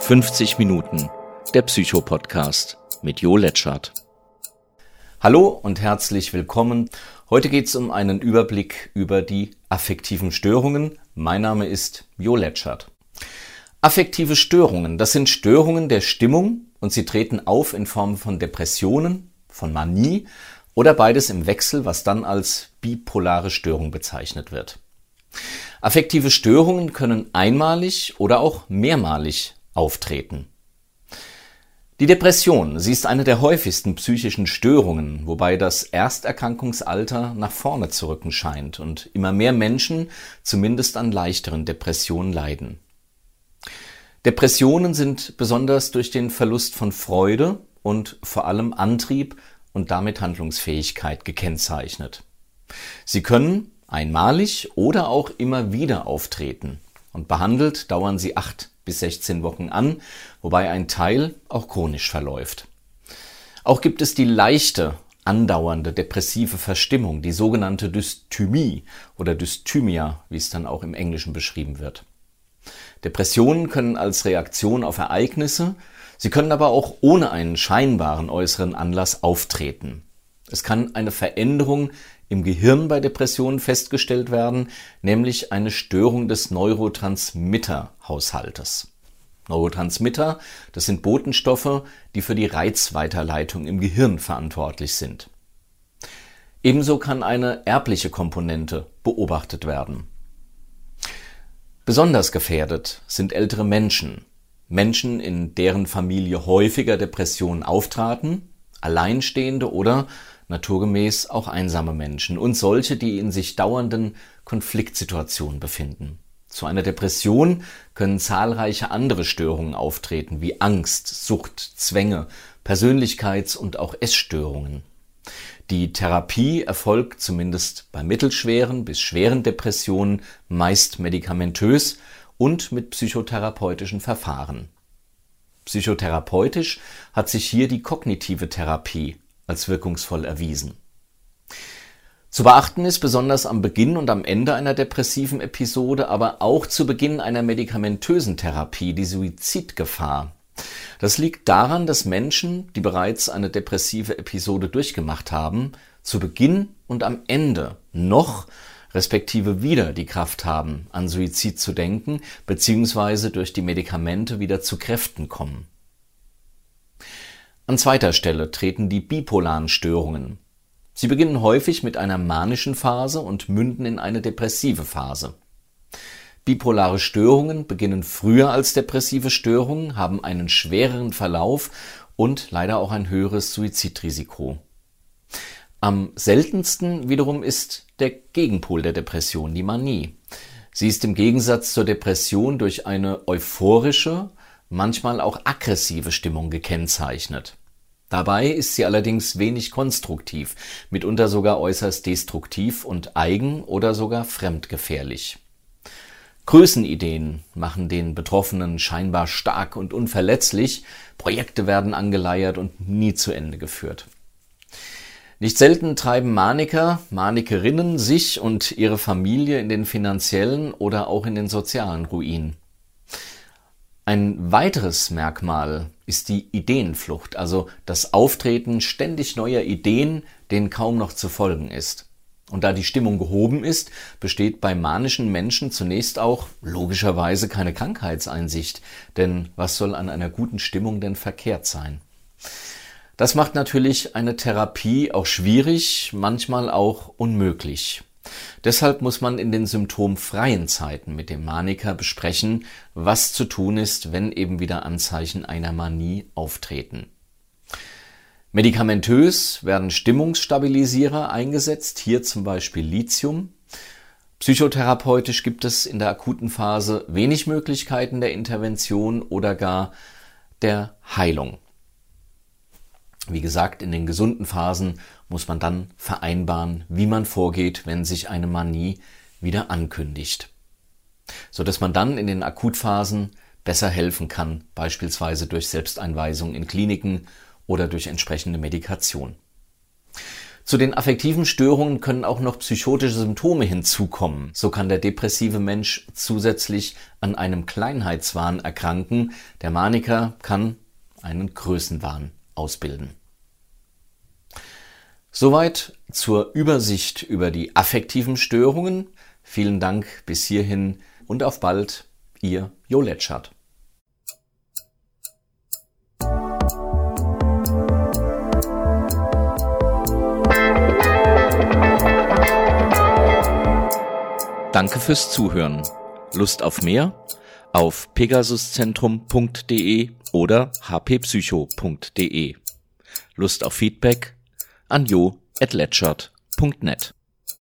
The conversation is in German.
50 Minuten, der Psycho-Podcast mit Jo Letschert. Hallo und herzlich willkommen. Heute geht es um einen Überblick über die affektiven Störungen. Mein Name ist Jo Letschert. Affektive Störungen, das sind Störungen der Stimmung und sie treten auf in Form von Depressionen, von Manie oder beides im Wechsel, was dann als bipolare Störung bezeichnet wird. Affektive Störungen können einmalig oder auch mehrmalig auftreten. Die Depression, sie ist eine der häufigsten psychischen Störungen, wobei das Ersterkrankungsalter nach vorne zu rücken scheint und immer mehr Menschen zumindest an leichteren Depressionen leiden. Depressionen sind besonders durch den Verlust von Freude und vor allem Antrieb und damit Handlungsfähigkeit gekennzeichnet. Sie können einmalig oder auch immer wieder auftreten und behandelt dauern sie acht bis 16 Wochen an, wobei ein Teil auch chronisch verläuft. Auch gibt es die leichte, andauernde depressive Verstimmung, die sogenannte Dysthymie oder Dysthymia, wie es dann auch im Englischen beschrieben wird. Depressionen können als Reaktion auf Ereignisse, sie können aber auch ohne einen scheinbaren äußeren Anlass auftreten. Es kann eine Veränderung im Gehirn bei Depressionen festgestellt werden, nämlich eine Störung des Neurotransmitterhaushaltes. Neurotransmitter, das sind Botenstoffe, die für die Reizweiterleitung im Gehirn verantwortlich sind. Ebenso kann eine erbliche Komponente beobachtet werden. Besonders gefährdet sind ältere Menschen, Menschen, in deren Familie häufiger Depressionen auftraten, Alleinstehende oder naturgemäß auch einsame Menschen und solche, die in sich dauernden Konfliktsituationen befinden. Zu einer Depression können zahlreiche andere Störungen auftreten, wie Angst, Sucht, Zwänge, Persönlichkeits- und auch Essstörungen. Die Therapie erfolgt zumindest bei mittelschweren bis schweren Depressionen meist medikamentös und mit psychotherapeutischen Verfahren. Psychotherapeutisch hat sich hier die kognitive Therapie als wirkungsvoll erwiesen. Zu beachten ist besonders am Beginn und am Ende einer depressiven Episode, aber auch zu Beginn einer medikamentösen Therapie die Suizidgefahr. Das liegt daran, dass Menschen, die bereits eine depressive Episode durchgemacht haben, zu Beginn und am Ende noch respektive wieder die Kraft haben, an Suizid zu denken, beziehungsweise durch die Medikamente wieder zu Kräften kommen. An zweiter Stelle treten die bipolaren Störungen. Sie beginnen häufig mit einer manischen Phase und münden in eine depressive Phase. Bipolare Störungen beginnen früher als depressive Störungen, haben einen schwereren Verlauf und leider auch ein höheres Suizidrisiko. Am seltensten wiederum ist der Gegenpol der Depression, die Manie. Sie ist im Gegensatz zur Depression durch eine euphorische, manchmal auch aggressive Stimmung gekennzeichnet. Dabei ist sie allerdings wenig konstruktiv, mitunter sogar äußerst destruktiv und eigen oder sogar fremdgefährlich. Größenideen machen den Betroffenen scheinbar stark und unverletzlich, Projekte werden angeleiert und nie zu Ende geführt. Nicht selten treiben Maniker, Manikerinnen sich und ihre Familie in den finanziellen oder auch in den sozialen Ruin. Ein weiteres Merkmal ist die Ideenflucht, also das Auftreten ständig neuer Ideen, denen kaum noch zu folgen ist. Und da die Stimmung gehoben ist, besteht bei manischen Menschen zunächst auch logischerweise keine Krankheitseinsicht, denn was soll an einer guten Stimmung denn verkehrt sein? Das macht natürlich eine Therapie auch schwierig, manchmal auch unmöglich. Deshalb muss man in den symptomfreien Zeiten mit dem Maniker besprechen, was zu tun ist, wenn eben wieder Anzeichen einer Manie auftreten. Medikamentös werden Stimmungsstabilisierer eingesetzt, hier zum Beispiel Lithium. Psychotherapeutisch gibt es in der akuten Phase wenig Möglichkeiten der Intervention oder gar der Heilung. Wie gesagt, in den gesunden Phasen muss man dann vereinbaren, wie man vorgeht, wenn sich eine Manie wieder ankündigt. So dass man dann in den Akutphasen besser helfen kann, beispielsweise durch Selbsteinweisung in Kliniken oder durch entsprechende Medikation. Zu den affektiven Störungen können auch noch psychotische Symptome hinzukommen. So kann der depressive Mensch zusätzlich an einem Kleinheitswahn erkranken. Der Maniker kann einen Größenwahn ausbilden. Soweit zur Übersicht über die affektiven Störungen. Vielen Dank bis hierhin und auf bald, Ihr Jo Letschert. Danke fürs Zuhören. Lust auf mehr? Auf pegasuszentrum.de oder hppsycho.de. Lust auf Feedback? An jo@letschert.net.